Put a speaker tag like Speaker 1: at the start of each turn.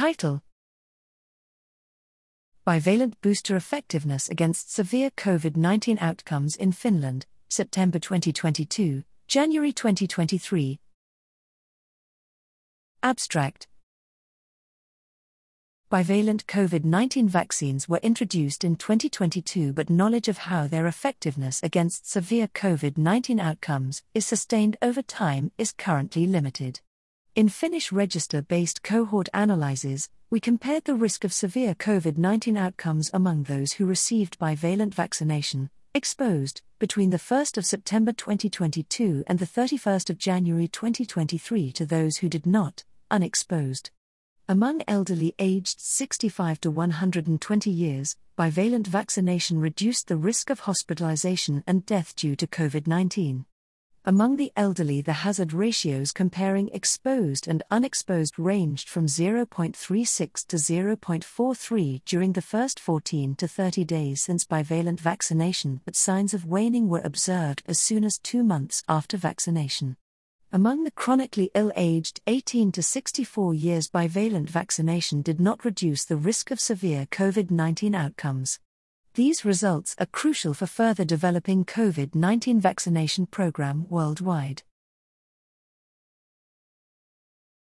Speaker 1: Title Bivalent Booster Effectiveness Against Severe COVID 19 Outcomes in Finland, September 2022, January 2023. Abstract Bivalent COVID 19 vaccines were introduced in 2022, but knowledge of how their effectiveness against severe COVID 19 outcomes is sustained over time is currently limited. In Finnish register based cohort analyses, we compared the risk of severe COVID 19 outcomes among those who received bivalent vaccination, exposed, between the 1st of September 2022 and the 31st of January 2023 to those who did not, unexposed. Among elderly aged 65 to 120 years, bivalent vaccination reduced the risk of hospitalization and death due to COVID 19. Among the elderly, the hazard ratios comparing exposed and unexposed ranged from 0.36 to 0.43 during the first 14 to 30 days since bivalent vaccination, but signs of waning were observed as soon as two months after vaccination. Among the chronically ill aged 18 to 64 years, bivalent vaccination did not reduce the risk of severe COVID 19 outcomes. These results are crucial for further developing COVID 19 vaccination program worldwide.